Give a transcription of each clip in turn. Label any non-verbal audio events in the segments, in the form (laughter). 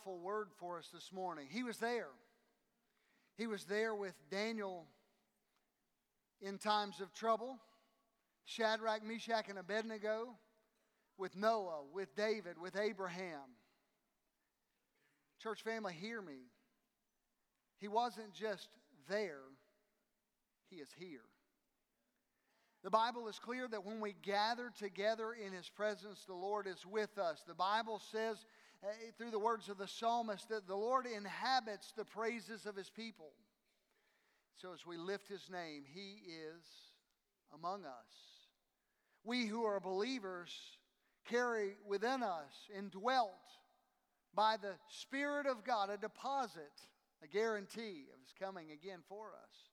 powerful word for us this morning. He was there. He was there with Daniel in times of trouble, Shadrach, Meshach, and Abednego, with Noah, with David, with Abraham. Church family, hear me. He wasn't just there, He is here. The Bible is clear that when we gather together in His presence, the Lord is with us. The Bible says, Eh, through the words of the psalmist, that the Lord inhabits the praises of His people. So as we lift His name, He is among us. We who are believers carry within us, indwelt by the Spirit of God, a deposit, a guarantee of His coming again for us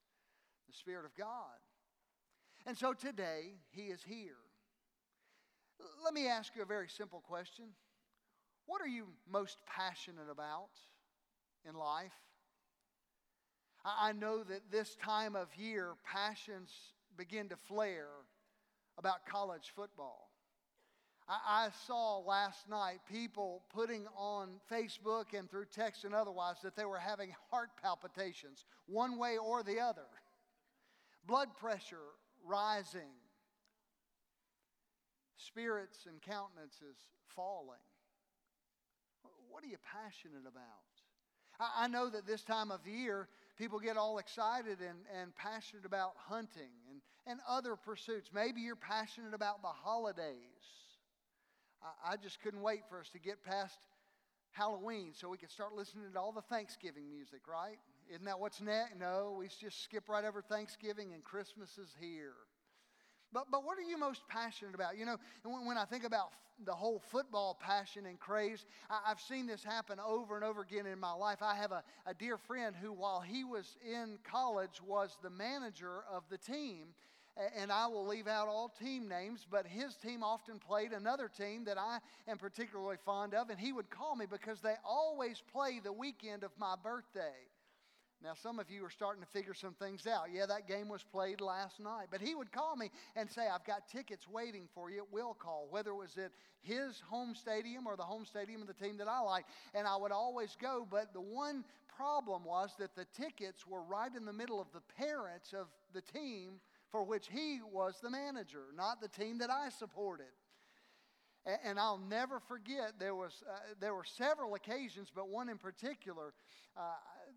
the Spirit of God. And so today, He is here. Let me ask you a very simple question What are you most passionate about in life? I know that this time of year, passions begin to flare about college football. I, saw last night people putting on Facebook and through text and otherwise that they were having heart palpitations, one way or the other, blood pressure rising, spirits and countenances falling. What are you passionate about? I know that this time of year, people get all excited and, and passionate about hunting and, and other pursuits. Maybe you're passionate about the holidays. I, I just couldn't wait for us to get past Halloween so we could start listening to all the Thanksgiving music, right? Isn't that what's next? No, we just skip right over Thanksgiving and Christmas is here. But, but what are you most passionate about? You know, when, I think about the whole football passion and craze, I, have seen this happen over and over again in my life. I have a, a dear friend who, while he was in college, was the manager of the team. And I will leave out all team names, but his team often played another team that I am particularly fond of. And he would call me because they always play the weekend of my birthday. Now, some of you are starting to figure some things out. Yeah, that game was played last night. But he would call me and say, I've got tickets waiting for you at will call, whether it was at his home stadium or the home stadium of the team that I like. And I would always go. But the one problem was that the tickets were right in the middle of the parents of the team for which he was the manager, not the team that I supported. And I'll never forget, there, was, uh, there were several occasions, but one in particular. Uh,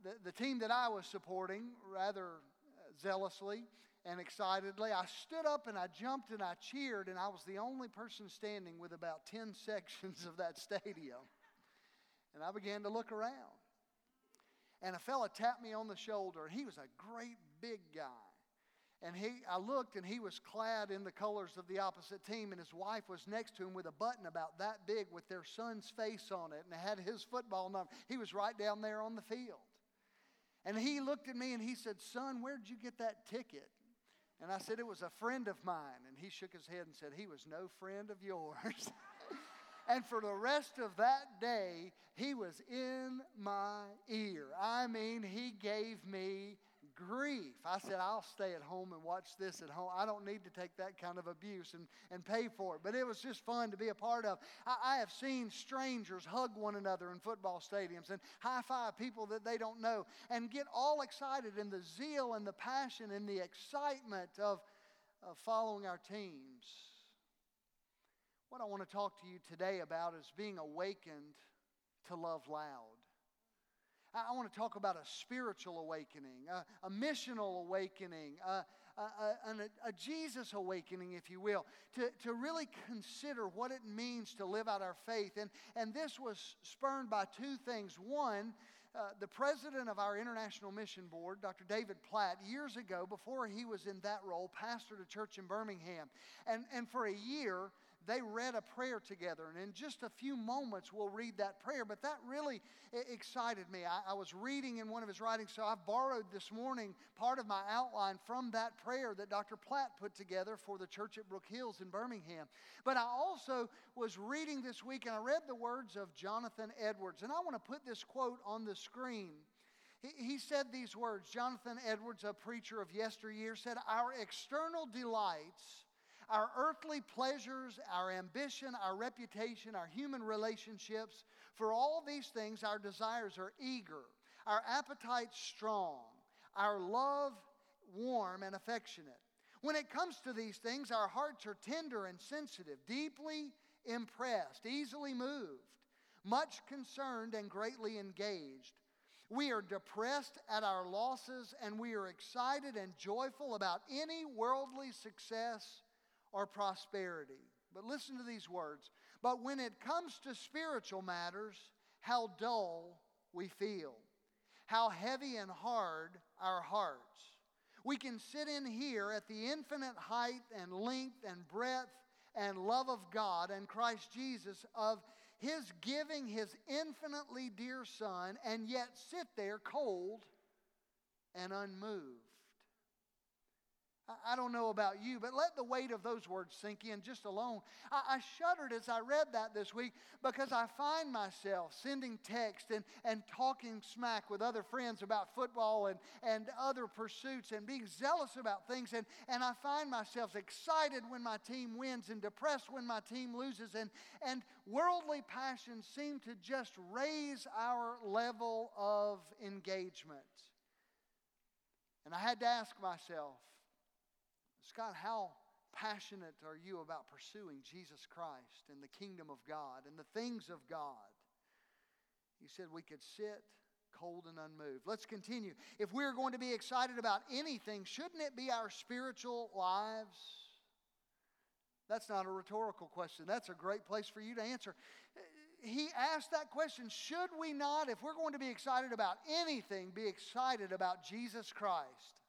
the, the team that I was supporting, rather zealously and excitedly, I stood up and I jumped and I cheered, and I was the only person standing with about 10 (laughs) sections of that stadium. And I began to look around. And a fella tapped me on the shoulder, and he was a great big guy. And he, I looked, and he was clad in the colors of the opposite team, and his wife was next to him with a button about that big with their son's face on it, and it had his football number. He was right down there on the field. And he looked at me and he said, Son, where'd you get that ticket? And I said, It was a friend of mine. And he shook his head and said, He was no friend of yours. (laughs) and for the rest of that day, he was in my ear. I mean, he gave me grief. I said, I'll stay at home and watch this at home. I don't need to take that kind of abuse and, and pay for it. But it was just fun to be a part of. I, I have seen strangers hug one another in football stadiums and high five people that they don't know and get all excited in the zeal and the passion and the excitement of, of following our teams. What I want to talk to you today about is being awakened to love loud. I want to talk about a spiritual awakening, a, a missional awakening, a, a, a, Jesus awakening, if you will, to, to really consider what it means to live out our faith. And, and this was spurned by two things. One, uh, the president of our International Mission Board, Dr. David Platt, years ago, before he was in that role, pastored a church in Birmingham. And, and for a year, they read a prayer together. And in just a few moments, we'll read that prayer. But that really excited me. I, I was reading in one of his writings, so I've borrowed this morning part of my outline from that prayer that Dr. Platt put together for the church at Brook Hills in Birmingham. But I also was reading this week and I read the words of Jonathan Edwards. And I want to put this quote on the screen. He said these words Jonathan Edwards, a preacher of yesteryear, said, Our external delights our earthly pleasures, our ambition, our reputation, our human relationships, For all these things, our desires are eager, our appetites strong, our love warm and affectionate. When it comes to these things, our hearts are tender and sensitive, deeply impressed, easily moved, much concerned, and greatly engaged. We are depressed at our losses, and we are excited and joyful about any worldly success or prosperity. But listen to these words. But when it comes to spiritual matters, how dull we feel, how heavy and hard our hearts. We can sit in here at the infinite height and length and breadth and love of God and Christ Jesus, of His giving His infinitely dear Son, and yet sit there cold and unmoved. I don't know about you, but let the weight of those words sink in just alone. I, I, shuddered as I read that this week because I find myself sending text and, and talking smack with other friends about football and, and other pursuits and being zealous about things. And, and I find myself excited when my team wins and depressed when my team loses. And, and worldly passions seem to just raise our level of engagement. And I had to ask myself, Scott, how passionate are you about pursuing Jesus Christ and the kingdom of God and the things of God? He said we could sit cold and unmoved. Let's continue. If we're going to be excited about anything, shouldn't it be our spiritual lives? That's not a rhetorical question. That's a great place for you to answer. He asked that question Should we not, if we're going to be excited about anything, be excited about Jesus Christ?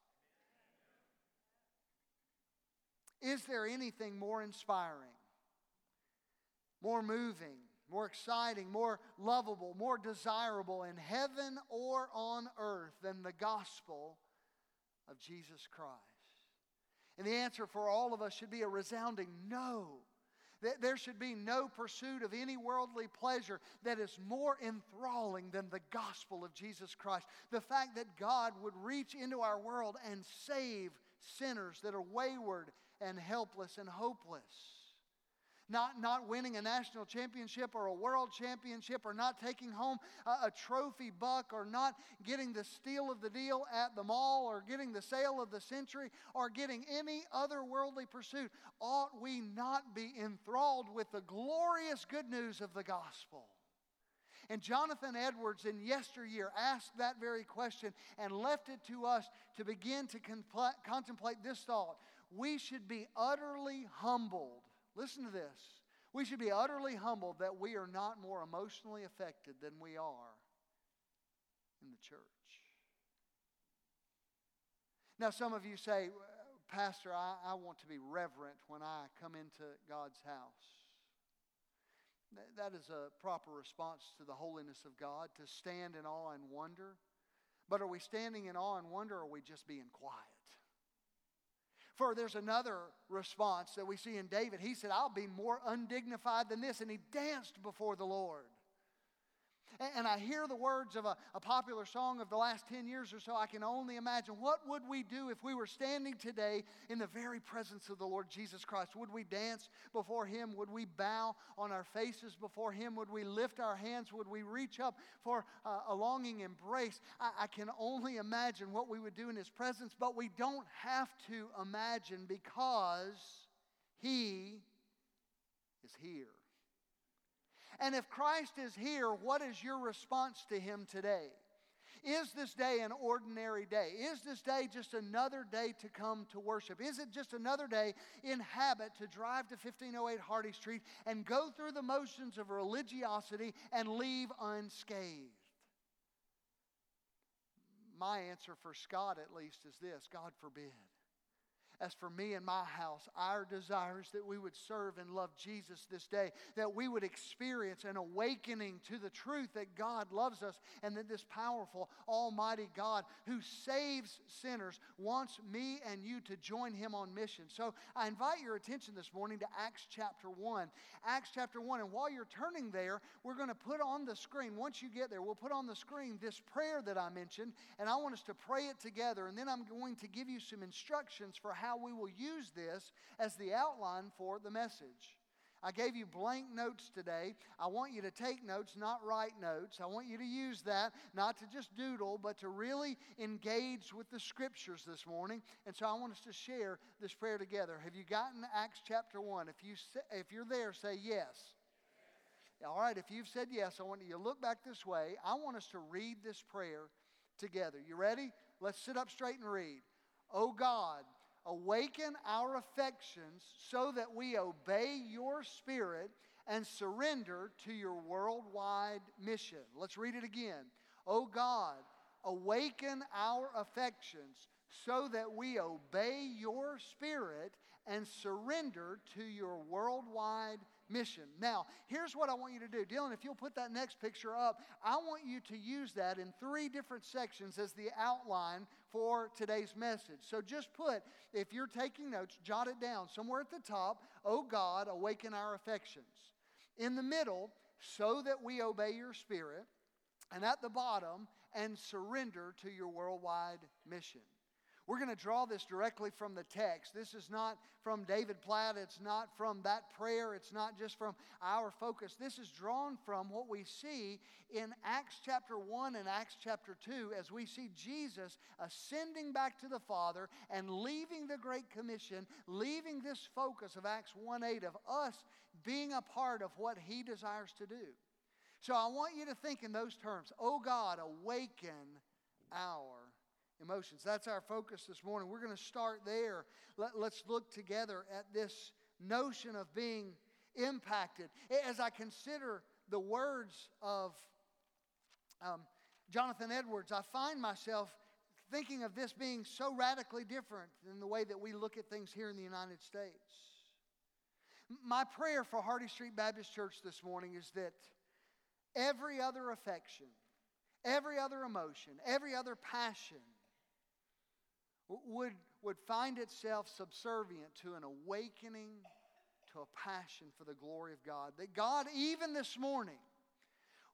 Is there anything more inspiring, more moving, more exciting, more lovable, more desirable in heaven or on earth than the gospel of Jesus Christ? And the answer for all of us should be a resounding no. That there should be no pursuit of any worldly pleasure that is more enthralling than the gospel of Jesus Christ. The fact that God would reach into our world and save sinners that are wayward and helpless and hopeless. Not, not winning a national championship or a world championship or not taking home a, a trophy buck or not getting the steal of the deal at the mall or getting the sale of the century or getting any other worldly pursuit. Ought we not be enthralled with the glorious good news of the gospel? And Jonathan Edwards in yesteryear asked that very question and left it to us to begin to contemplate this thought we should be utterly humbled. Listen to this. We should be utterly humbled that we are not more emotionally affected than we are in the church. Now, some of you say, Pastor, I, I want to be reverent when I come into God's house. That is a proper response to the holiness of God, to stand in awe and wonder. But are we standing in awe and wonder, or are we just being quiet? For there's another response that we see in David. He said, I'll be more undignified than this. And he danced before the Lord. And I hear the words of a, a, popular song of the last 10 years or so. I can only imagine what would we do if we were standing today in the very presence of the Lord Jesus Christ? Would we dance before Him? Would we bow on our faces before Him? Would we lift our hands? Would we reach up for uh, a longing embrace? I, I can only imagine what we would do in His presence, but we don't have to imagine because He is here. And if Christ is here, what is your response to him today? Is this day an ordinary day? Is this day just another day to come to worship? Is it just another day in habit to drive to 1508 Hardy Street and go through the motions of religiosity and leave unscathed? My answer for Scott, at least, is this God forbid. As for me and my house, our desires that we would serve and love Jesus this day, that we would experience an awakening to the truth that God loves us and that this powerful, almighty God who saves sinners wants me and you to join him on mission. So I invite your attention this morning to Acts chapter 1. Acts chapter 1. And while you're turning there, we're going to put on the screen, once you get there, we'll put on the screen this prayer that I mentioned, and I want us to pray it together. And then I'm going to give you some instructions for how how we will use this as the outline for the message. I gave you blank notes today. I want you to take notes, not write notes. I want you to use that, not to just doodle, but to really engage with the scriptures this morning. And so I want us to share this prayer together. Have you gotten Acts chapter 1? If, you say, if you're there, say yes. All right, if you've said yes, I want you to look back this way. I want us to read this prayer together. You ready? Let's sit up straight and read. Oh God, awaken our affections so that we obey your spirit and surrender to your worldwide mission. Let's read it again. Oh God, awaken our affections so that we obey your spirit and surrender to your worldwide mission. Now, here's what I want you to do. Dylan, if you'll put that next picture up, I want you to use that in three different sections as the outline for today's message. So just put, if you're taking notes, jot it down. Somewhere at the top, oh God, awaken our affections. In the middle, so that we obey your spirit. And at the bottom, and surrender to your worldwide mission. We're going to draw this directly from the text. This is not from David Platt. It's not from that prayer. It's not just from our focus. This is drawn from what we see in Acts chapter 1 and Acts chapter 2 as we see Jesus ascending back to the Father and leaving the Great Commission, leaving this focus of Acts 1 8 of us being a part of what he desires to do. So I want you to think in those terms. Oh God, awaken our emotions. That's our focus this morning. We're going to start there. Let, us look together at this notion of being impacted. As I consider the words of um, Jonathan Edwards, I find myself thinking of this being so radically different than the way that we look at things here in the United States. My prayer for Hardy Street Baptist Church this morning is that every other affection, every other emotion, every other passion would, would find itself subservient to an awakening to a passion for the glory of God. That God, even this morning,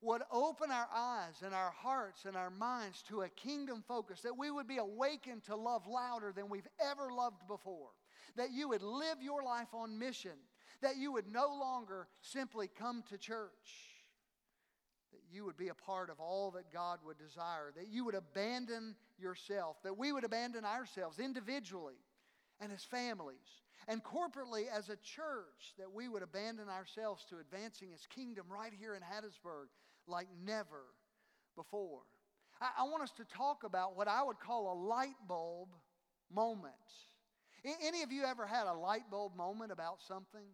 would open our eyes and our hearts and our minds to a kingdom focus, that we would be awakened to love louder than we've ever loved before, that you would live your life on mission, that you would no longer simply come to church you would be a part of all that God would desire, that you would abandon yourself, that we would abandon ourselves individually and as families, and corporately as a church, that we would abandon ourselves to advancing His kingdom right here in Hattiesburg like never before. I, I want us to talk about what I would call a light bulb moment. Any of you ever had a light bulb moment about something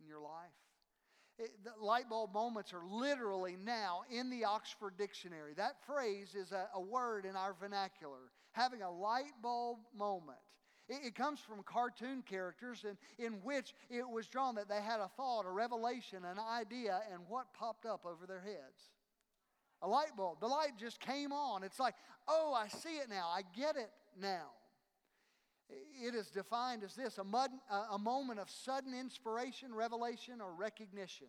in your life? It, the light bulb moments are literally now in the Oxford Dictionary. That phrase is a, a word in our vernacular, having a light bulb moment. It, it comes from cartoon characters in, in which it was drawn that they had a thought, a revelation, an idea, and what popped up over their heads? A light bulb. The light just came on. It's like, oh, I see it now. I get it now. It is defined as this a, mud, a moment of sudden inspiration, revelation, or recognition.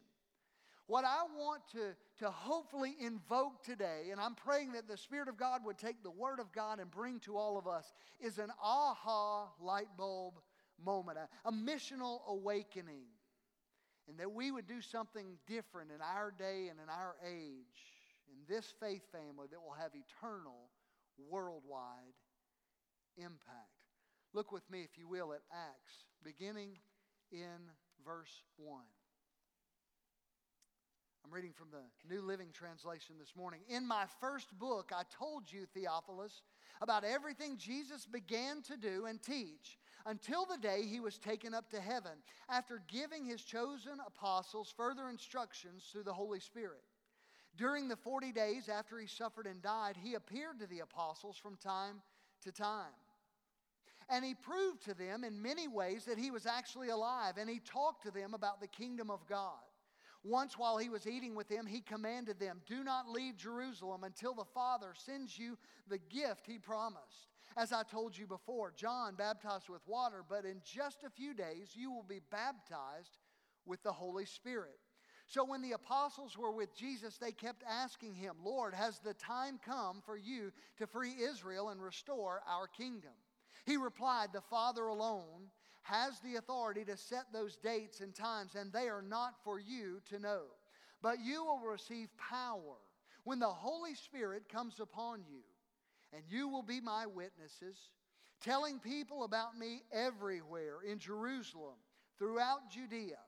What I want to, to hopefully invoke today, and I'm praying that the Spirit of God would take the Word of God and bring to all of us, is an aha light bulb moment, a, a missional awakening. And that we would do something different in our day and in our age, in this faith family that will have eternal, worldwide impact. Look with me, if you will, at Acts, beginning in verse 1. I'm reading from the New Living Translation this morning. In my first book, I told you, Theophilus, about everything Jesus began to do and teach until the day he was taken up to heaven, after giving his chosen apostles further instructions through the Holy Spirit. During the 40 days after he suffered and died, he appeared to the apostles from time to time and he proved to them in many ways that he was actually alive, and he talked to them about the kingdom of God. Once, while he was eating with them, he commanded them, Do not leave Jerusalem until the Father sends you the gift he promised. As I told you before, John baptized with water, but in just a few days you will be baptized with the Holy Spirit. So when the apostles were with Jesus, they kept asking him, Lord, has the time come for you to free Israel and restore our kingdom? He replied, The Father alone has the authority to set those dates and times, and they are not for you to know. But you will receive power when the Holy Spirit comes upon you, and you will be my witnesses, telling people about me everywhere in Jerusalem, throughout Judea,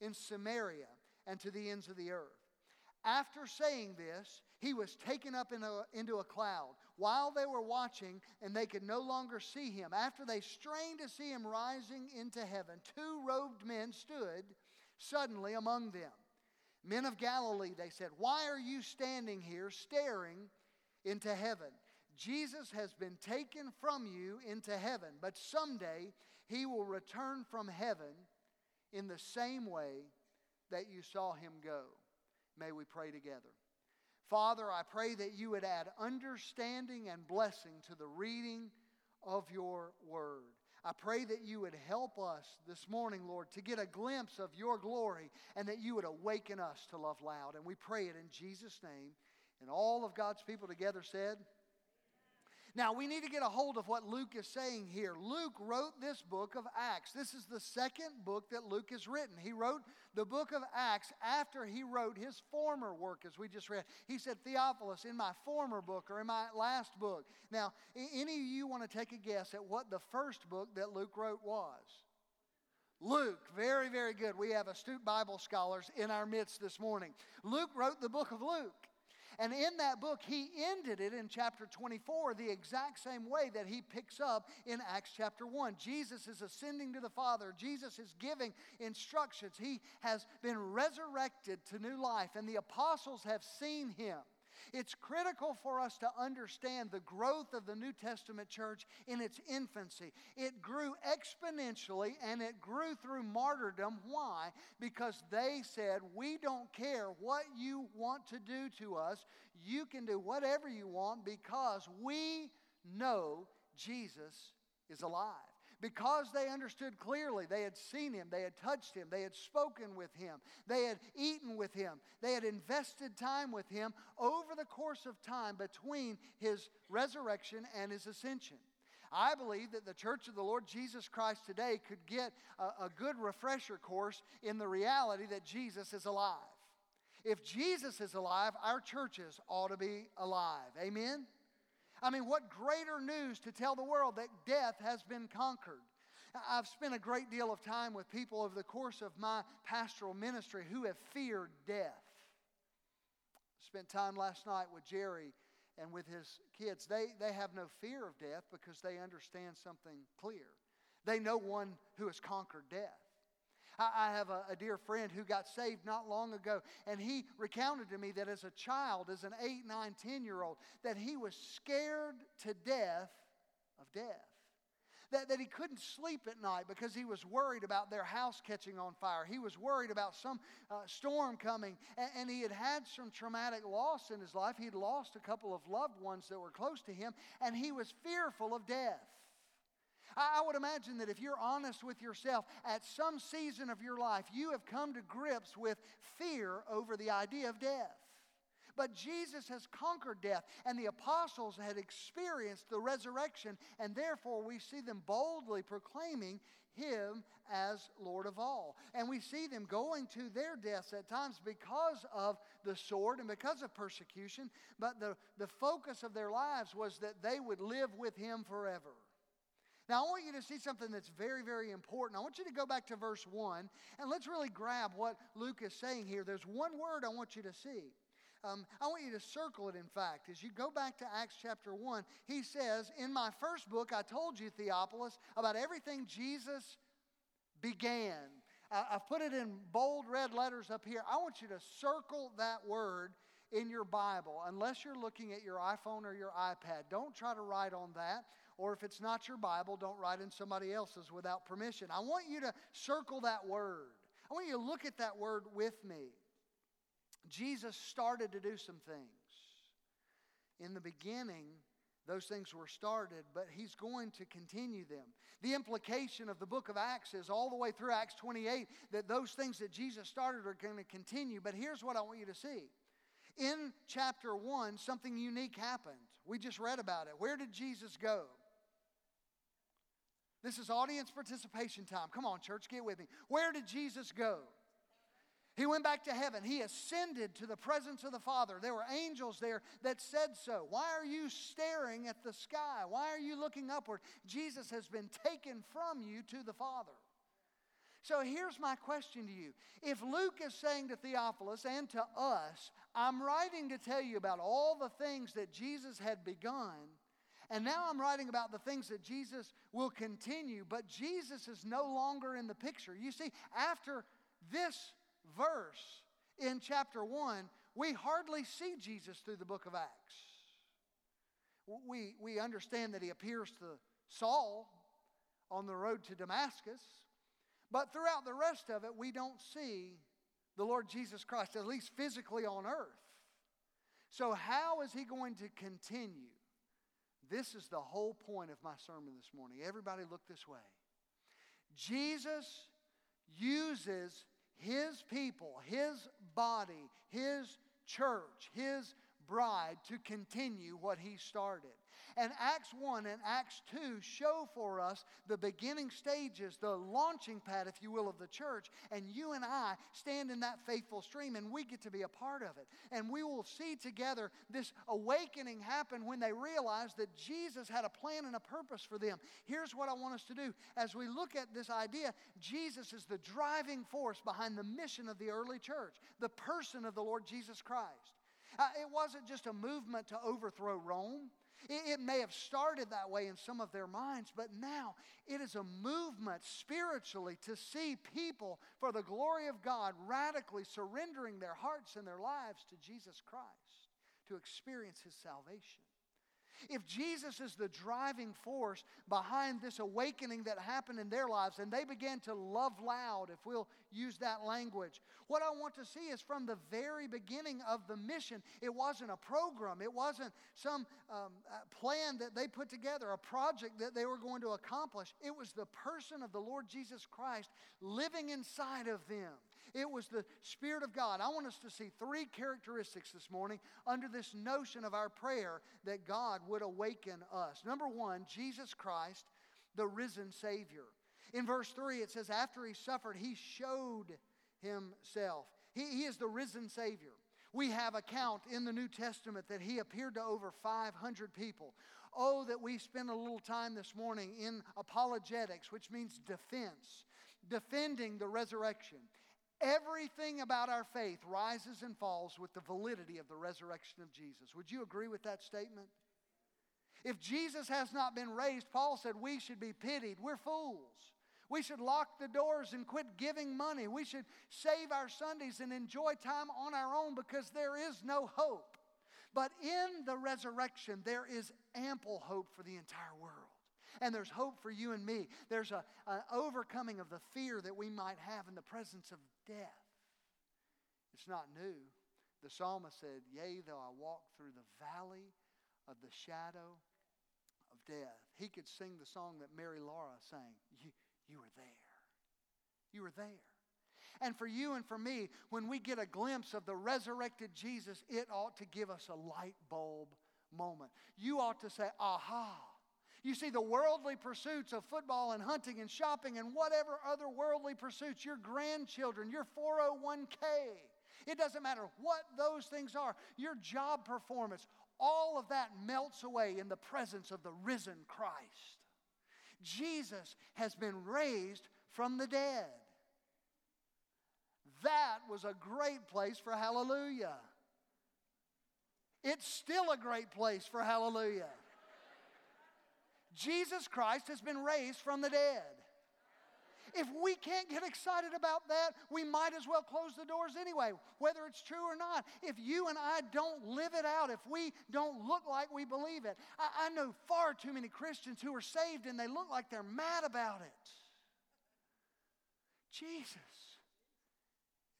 in Samaria, and to the ends of the earth. After saying this, he was taken up in a, into a cloud while they were watching and they could no longer see him. After they strained to see him rising into heaven, two robed men stood suddenly among them. Men of Galilee, they said, Why are you standing here staring into heaven? Jesus has been taken from you into heaven, but someday he will return from heaven in the same way that you saw him go. May we pray together. Father, I pray that you would add understanding and blessing to the reading of your word. I pray that you would help us this morning, Lord, to get a glimpse of your glory and that you would awaken us to love loud. And we pray it in Jesus' name. And all of God's people together said, now, we need to get a hold of what Luke is saying here. Luke wrote this book of Acts. This is the second book that Luke has written. He wrote the book of Acts after he wrote his former work, as we just read. He said, Theophilus, in my former book or in my last book. Now, any of you want to take a guess at what the first book that Luke wrote was? Luke, very, very good. We have astute Bible scholars in our midst this morning. Luke wrote the book of Luke. And in that book, he ended it in chapter 24 the exact same way that he picks up in Acts chapter 1. Jesus is ascending to the Father, Jesus is giving instructions. He has been resurrected to new life, and the apostles have seen him. It's critical for us to understand the growth of the New Testament church in its infancy. It grew exponentially and it grew through martyrdom. Why? Because they said, We don't care what you want to do to us. You can do whatever you want because we know Jesus is alive because they understood clearly. They had seen him, they had touched him, they had spoken with him, they had eaten with him, they had invested time with him over the course of time between his resurrection and his ascension. I believe that the Church of the Lord Jesus Christ today could get a, a good refresher course in the reality that Jesus is alive. If Jesus is alive, our churches ought to be alive. Amen? I mean, what greater news to tell the world that death has been conquered? I've spent a great deal of time with people over the course of my pastoral ministry who have feared death. Spent time last night with Jerry and with his kids. They, they have no fear of death because they understand something clear. They know one who has conquered death. I, have a, a dear friend who got saved not long ago, and he recounted to me that as a child, as an 8, nine, ten year old, that he was scared to death of death. That, that he couldn't sleep at night because he was worried about their house catching on fire. He was worried about some uh, storm coming. And, and he had had some traumatic loss in his life. He'd lost a couple of loved ones that were close to him, and he was fearful of death. I would imagine that if you're honest with yourself, at some season of your life, you have come to grips with fear over the idea of death. But Jesus has conquered death, and the apostles had experienced the resurrection, and therefore we see them boldly proclaiming him as Lord of all. And we see them going to their deaths at times because of the sword and because of persecution, but the, the focus of their lives was that they would live with him forever. Now, I want you to see something that's very, very important. I want you to go back to verse 1 and let's really grab what Luke is saying here. There's one word I want you to see. Um, I want you to circle it, in fact. As you go back to Acts chapter 1, he says, In my first book, I told you, Theophilus, about everything Jesus began. I, I've put it in bold red letters up here. I want you to circle that word in your Bible, unless you're looking at your iPhone or your iPad. Don't try to write on that or if it's not your Bible, don't write in somebody else's without permission. I want you to circle that word. I want you to look at that word with me. Jesus started to do some things. In the beginning, those things were started, but he's going to continue them. The implication of the book of Acts is all the way through Acts 28 that those things that Jesus started are going to continue. But here's what I want you to see. In chapter 1, something unique happened. We just read about it. Where did Jesus go? This is audience participation time. Come on, church, get with me. Where did Jesus go? He went back to heaven. He ascended to the presence of the Father. There were angels there that said so. Why are you staring at the sky? Why are you looking upward? Jesus has been taken from you to the Father. So here's my question to you. If Luke is saying to Theophilus and to us, I'm writing to tell you about all the things that Jesus had begun, and now I'm writing about the things that Jesus will continue, but Jesus is no longer in the picture. You see, after this verse in chapter 1, we hardly see Jesus through the book of Acts. We, we understand that he appears to Saul on the road to Damascus, but throughout the rest of it, we don't see the Lord Jesus Christ, at least physically on earth. So, how is he going to continue? This is the whole point of my sermon this morning. Everybody, look this way. Jesus uses his people, his body, his church, his bride to continue what he started. And Acts 1 and Acts 2 show for us the beginning stages, the launching pad, if you will, of the church. And you and I stand in that faithful stream and we get to be a part of it. And we will see together this awakening happen when they realize that Jesus had a plan and a purpose for them. Here's what I want us to do. As we look at this idea, Jesus is the driving force behind the mission of the early church, the person of the Lord Jesus Christ. Uh, it wasn't just a movement to overthrow Rome. It, it may have started that way in some of their minds, but now it is a movement spiritually to see people, for the glory of God, radically surrendering their hearts and their lives to Jesus Christ to experience His salvation. If Jesus is the driving force behind this awakening that happened in their lives and they began to love loud, if we'll use that language, what I want to see is from the very beginning of the mission, it wasn't a program, it wasn't some um, uh, plan that they put together, a project that they were going to accomplish. It was the person of the Lord Jesus Christ living inside of them. It was the Spirit of God. I want us to see three characteristics this morning under this notion of our prayer that God would awaken us. Number one, Jesus Christ, the risen Savior. In verse 3, it says, After he suffered, he showed himself. He, he is the risen Savior. We have account in the New Testament that he appeared to over 500 people. Oh, that we spend a little time this morning in apologetics, which means defense, defending the resurrection. Everything about our faith rises and falls with the validity of the resurrection of Jesus. Would you agree with that statement? If Jesus has not been raised, Paul said we should be pitied. We're fools. We should lock the doors and quit giving money. We should save our Sundays and enjoy time on our own because there is no hope. But in the resurrection, there is ample hope for the entire world. And there's hope for you and me. There's an overcoming of the fear that we might have in the presence of death. It's not new. The psalmist said, Yea, though I walk through the valley of the shadow of death. He could sing the song that Mary Laura sang. You, you were there. You were there. And for you and for me, when we get a glimpse of the resurrected Jesus, it ought to give us a light bulb moment. You ought to say, aha. You see, the worldly pursuits of football and hunting and shopping and whatever other worldly pursuits, your grandchildren, your 401k, it doesn't matter what those things are, your job performance, all of that melts away in the presence of the risen Christ. Jesus has been raised from the dead. That was a great place for hallelujah. It's still a great place for hallelujah. Jesus Christ has been raised from the dead. If we can't get excited about that, we might as well close the doors anyway, whether it's true or not. If you and I don't live it out, if we don't look like we believe it, I, I know far too many Christians who are saved and they look like they're mad about it. Jesus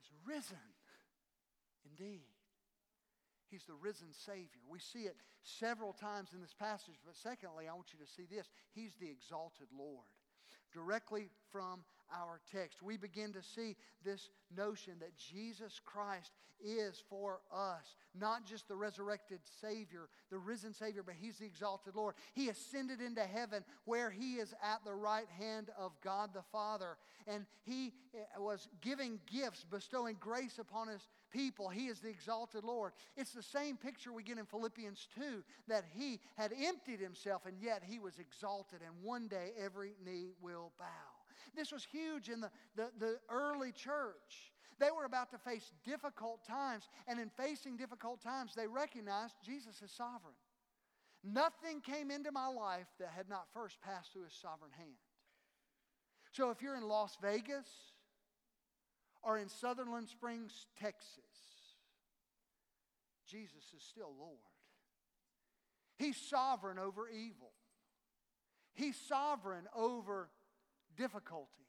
is risen indeed. He's the risen Savior. We see it several times in this passage, but secondly, I want you to see this He's the exalted Lord. Directly from our text. We begin to see this notion that Jesus Christ is for us, not just the resurrected Savior, the risen Savior, but He's the exalted Lord. He ascended into heaven where He is at the right hand of God the Father. And He eh, was giving gifts, bestowing grace upon His people. He is the exalted Lord. It's the same picture we get in Philippians 2 that He had emptied Himself and yet He was exalted, and one day every knee will bow. This was huge in the, the, the early church. They were about to face difficult times, and in facing difficult times, they recognized Jesus is sovereign. Nothing came into my life that had not first passed through his sovereign hand. So if you're in Las Vegas or in Sutherland Springs, Texas, Jesus is still Lord. He's sovereign over evil. He's sovereign over difficulty.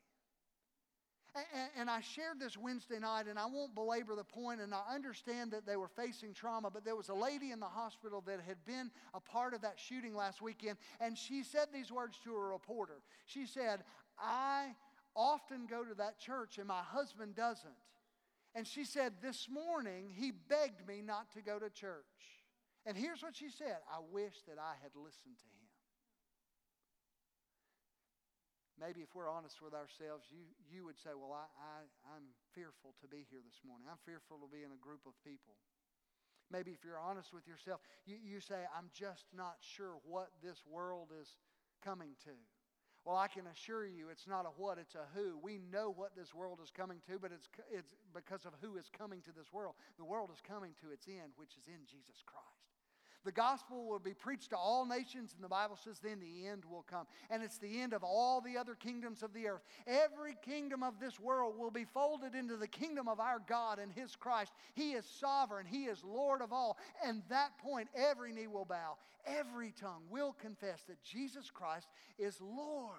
And, I shared this Wednesday night, and I won't belabor the point, and I understand that they were facing trauma, but there was a lady in the hospital that had been a part of that shooting last weekend, and she said these words to a reporter. She said, I often go to that church, and my husband doesn't. And she said, This morning, he begged me not to go to church. And here's what she said I wish that I had listened to him. Maybe if we're honest with ourselves, you, you would say, Well, I, I, I'm fearful to be here this morning. I'm fearful to be in a group of people. Maybe if you're honest with yourself, you, you say, I'm just not sure what this world is coming to. Well, I can assure you it's not a what, it's a who. We know what this world is coming to, but it's, it's because of who is coming to this world. The world is coming to its end, which is in Jesus Christ. The gospel will be preached to all nations, and the Bible says then the end will come. And it's the end of all the other kingdoms of the earth. Every kingdom of this world will be folded into the kingdom of our God and His Christ. He is sovereign, He is Lord of all. And that point, every knee will bow, every tongue will confess that Jesus Christ is Lord.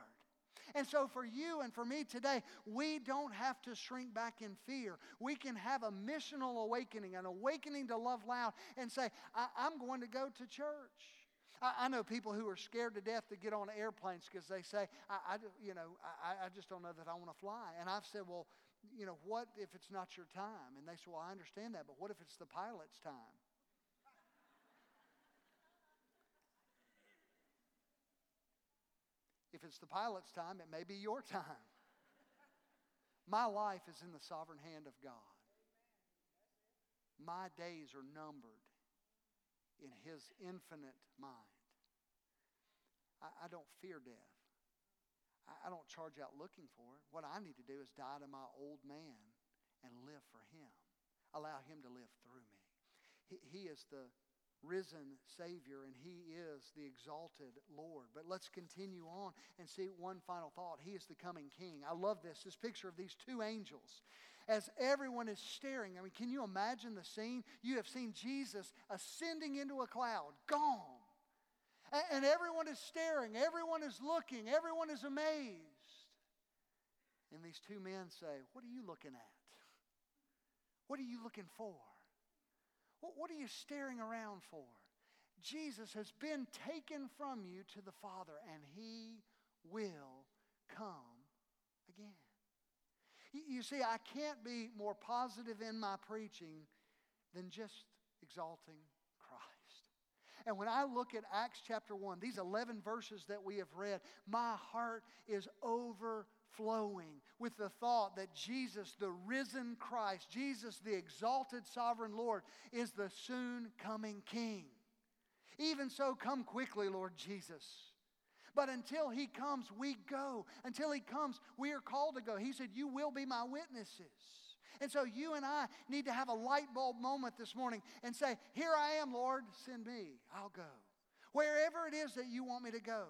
And so, for you and for me today, we don't have to shrink back in fear. We can have a missional awakening, an awakening to love loud, and say, I- am going to go to church. I, know people who are scared to death to get on airplanes because they say, I, I you know, I, I just don't know that I want to fly. And I've said, well, you know, what if it's not your time? And they say, well, I understand that, but what if it's the pilot's time? If it's the pilot's time, it may be your (laughs) time. My life is in the sovereign hand of God. My days are numbered in His infinite mind. I, I don't fear death. I, I don't charge out looking for it. What I need to do is die to my old man and live for Him. Allow Him to live through me. He, he is the risen Savior, and He is the exalted Lord. But let's continue on and see one final thought. He is the coming King. I love this, this picture of these two angels. As everyone is staring, I mean, can you imagine the scene? You have seen Jesus ascending into a cloud, gone. And everyone is staring, everyone is looking, everyone is amazed. And these two men say, What are you looking at? What are you looking for? What are you staring around for? Jesus has been taken from you to the Father, and He will come again. You see, I can't be more positive in my preaching than just exalting Christ. And when I look at Acts chapter 1, these 11 verses that we have read, my heart is over flowing with the thought that Jesus, the risen Christ, Jesus, the exalted sovereign Lord, is the soon coming King. Even so, come quickly, Lord Jesus. But until he comes, we go. Until he comes, we are called to go. He said, You will be my witnesses. And so you and I need to have a light bulb moment this morning and say, Here I am, Lord, send me. I'll go. Wherever it is that you want me to go.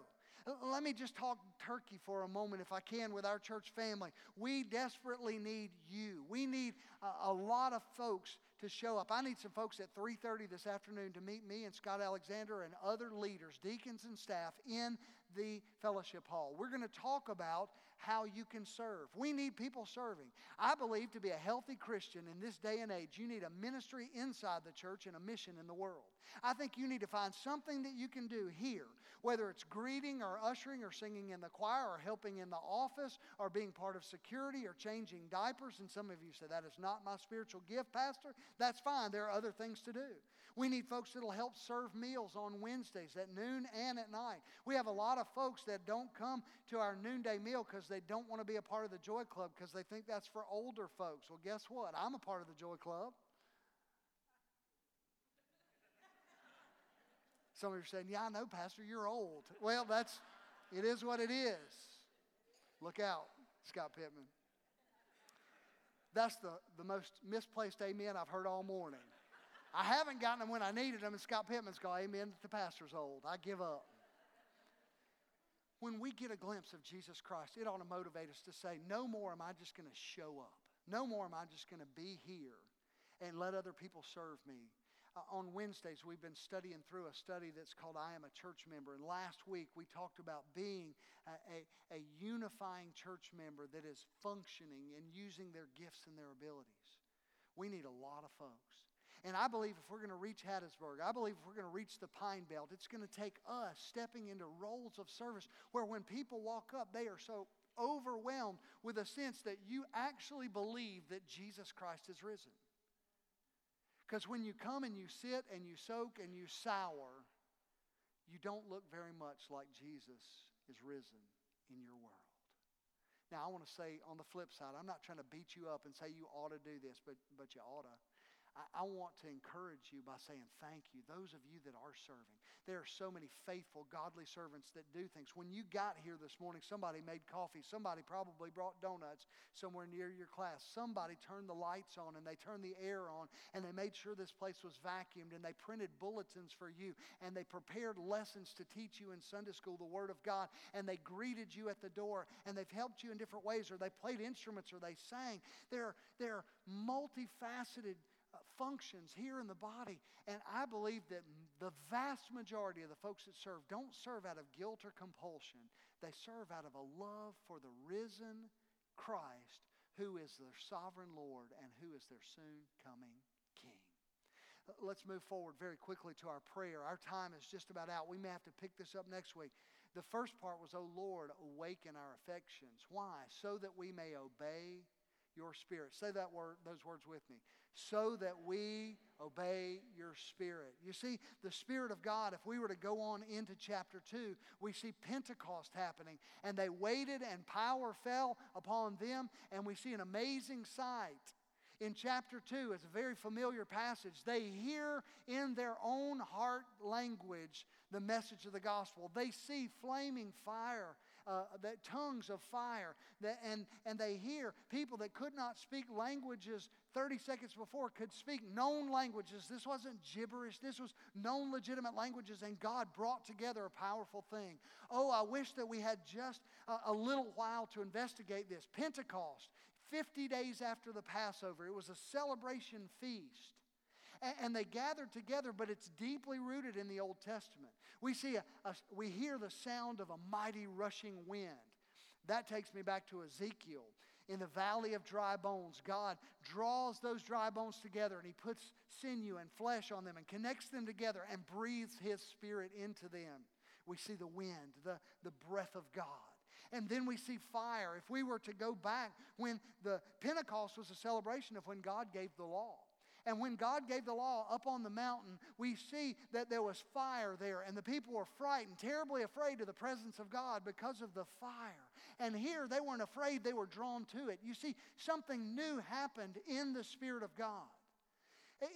Let me just talk turkey for a moment, if I can, with our church family. We desperately need you. We need a, a lot of folks to show up. I need some folks at 3:30 this afternoon to meet me and Scott Alexander and other leaders, deacons and staff in the fellowship hall. We're going to talk about how you can serve. We need people serving. I believe to be a healthy Christian in this day and age, you need a ministry inside the church and a mission in the world. I think you need to find something that you can do here, whether it's greeting or ushering or singing in the choir or helping in the office or being part of security or changing diapers. And some of you say, That is not my spiritual gift, Pastor. That's fine. There are other things to do. We need folks that'll help serve meals on Wednesdays at noon and at night. We have a lot of folks that don't come to our noonday meal because they don't want to be a part of the Joy Club because they think that's for older folks. Well, guess what? I'm a part of the Joy Club. Some of you are saying, Yeah, I know, Pastor, you're old. Well, that's it is what it is. Look out, Scott Pittman. That's the, the most misplaced amen I've heard all morning. I haven't gotten them when I needed them, and Scott Pittman's going, Amen, the pastor's old. I give up. When we get a glimpse of Jesus Christ, it ought to motivate us to say, No more am I just going to show up. No more am I just going to be here and let other people serve me. Uh, on Wednesdays, we've been studying through a study that's called I Am a Church Member. And last week, we talked about being a, a, a unifying church member that is functioning and using their gifts and their abilities. We need a lot of folks. And I believe if we're going to reach Hattiesburg, I believe if we're going to reach the Pine Belt, it's going to take us stepping into roles of service where when people walk up, they are so overwhelmed with a sense that you actually believe that Jesus Christ is risen. Because when you come and you sit and you soak and you sour, you don't look very much like Jesus is risen in your world. Now, I want to say on the flip side, I'm not trying to beat you up and say you ought to do this, but, but you ought to. I, I want to encourage you by saying thank you. Those of you that are serving, there are so many faithful, godly servants that do things. When you got here this morning, somebody made coffee. Somebody probably brought donuts somewhere near your class. Somebody turned the lights on and they turned the air on and they made sure this place was vacuumed and they printed bulletins for you and they prepared lessons to teach you in Sunday school the Word of God and they greeted you at the door and they've helped you in different ways or they played instruments or they sang. They're, they're multifaceted functions here in the body. And I believe that the vast majority of the folks that serve don't serve out of guilt or compulsion, they serve out of a love for the risen Christ, who is their sovereign Lord and who is their soon coming King. Uh, let's move forward very quickly to our prayer. Our time is just about out. We may have to pick this up next week. The first part was, Oh Lord, awaken our affections. Why? So that we may obey your spirit. Say that word, those words with me so that we obey your spirit. You see, the Spirit of God, if we were to go on into chapter 2, we see Pentecost happening, and they waited, and power fell upon them, and we see an amazing sight. In chapter 2, it's a very familiar passage. They hear in their own heart language the message of the gospel. They see flaming fire uh, that tongues of fire, that, and, and they hear people that could not speak languages 30 seconds before could speak known languages. This wasn't gibberish, this was known legitimate languages, and God brought together a powerful thing. Oh, I wish that we had just a, a little while to investigate this. Pentecost, 50 days after the Passover, it was a celebration feast and they gathered together, but it's deeply rooted in the Old Testament. We see a, a, we hear the sound of a mighty rushing wind. That takes me back to Ezekiel. In the valley of dry bones, God draws those dry bones together and He puts sinew and flesh on them and connects them together and breathes His Spirit into them. We see the wind, the, the breath of God. And then we see fire. If we were to go back when the Pentecost was a celebration of when God gave the law. And when God gave the law up on the mountain, we see that there was fire there, and the people were frightened, terribly afraid of the presence of God because of the fire. And here they weren't afraid, they were drawn to it. You see, something new happened in the Spirit of God.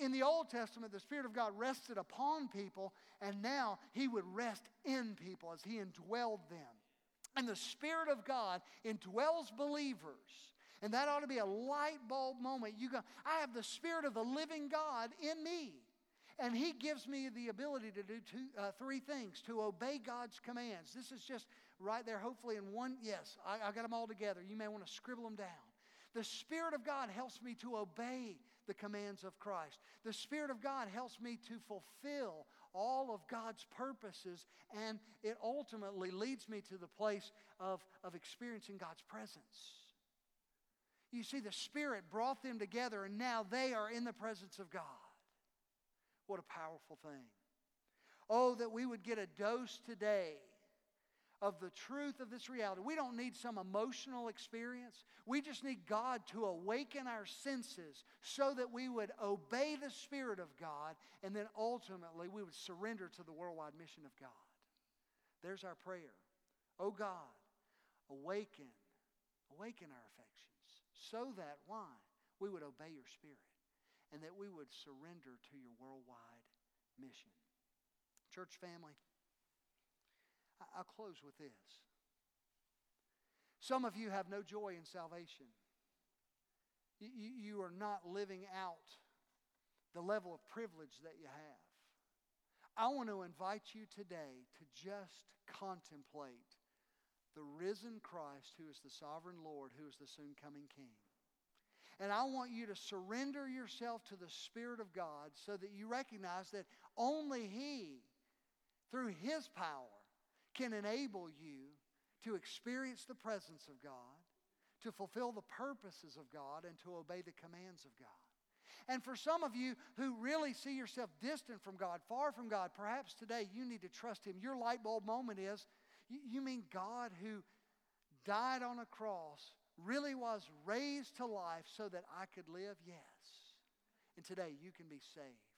In the Old Testament, the Spirit of God rested upon people, and now He would rest in people as He indwelled them. And the Spirit of God indwells believers and that ought to be a light bulb moment. You go, I have the Spirit of the living God in me. And He gives me the ability to do two, uh, three things to obey God's commands. This is just right there, hopefully, in one. Yes, I, I got them all together. You may want to scribble them down. The Spirit of God helps me to obey the commands of Christ. The Spirit of God helps me to fulfill all of God's purposes, and it ultimately leads me to the place of, of experiencing God's presence. You see, the Spirit brought them together, and now they are in the presence of God. What a powerful thing. Oh, that we would get a dose today of the truth of this reality. We don't need some emotional experience. We just need God to awaken our senses so that we would obey the Spirit of God and then ultimately we would surrender to the worldwide mission of God. There's our prayer. Oh God, awaken, awaken our affections so that, why? We would obey your Spirit and that we would surrender to your worldwide mission. Church family, I'll close with this. Some of you have no joy in salvation. You, you are not living out the level of privilege that you have. I want to invite you today to just contemplate the risen Christ who is the sovereign Lord, who is the soon coming King. And I want you to surrender yourself to the Spirit of God so that you recognize that only He, through His power, can enable you to experience the presence of God, to fulfill the purposes of God, and to obey the commands of God. And for some of you who really see yourself distant from God, far from God, perhaps today you need to trust Him. Your light bulb moment is you mean God who died on a cross really was raised to life so that I could live? Yes. And today you can be saved.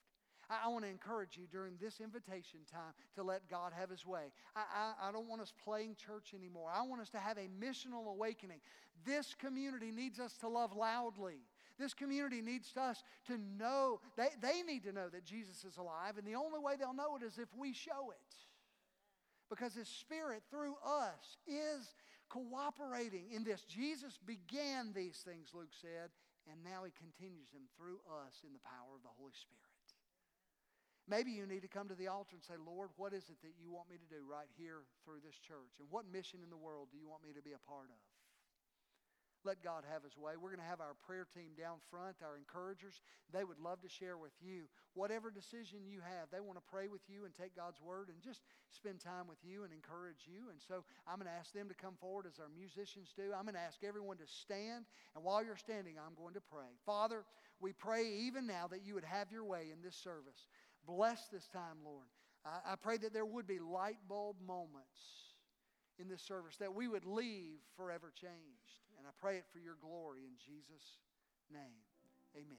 I, want to encourage you during this invitation time to let God have His way. I, I, I don't want us playing church anymore. I want us to have a missional awakening. This community needs us to love loudly. This community needs us to know, they, they need to know that Jesus is alive, and the only way they'll know it is if we show it. Because His Spirit through us is cooperating in this. Jesus began these things, Luke said, and now He continues them through us in the power of the Holy Spirit. Maybe you need to come to the altar and say, Lord, what is it that you want me to do right here through this church? And what mission in the world do you want me to be a part of? Let God have His way. We're going to have our prayer team down front, our encouragers. They would love to share with you whatever decision you have. They want to pray with you and take God's word and just spend time with you and encourage you. And so I'm going to ask them to come forward as our musicians do. I'm going to ask everyone to stand. And while you're standing, I'm going to pray. Father, we pray even now that you would have your way in this service. Bless this time, Lord. I, pray that there would be light bulb moments in this service, that we would leave forever changed. And I pray it for your glory in Jesus' name. Amen.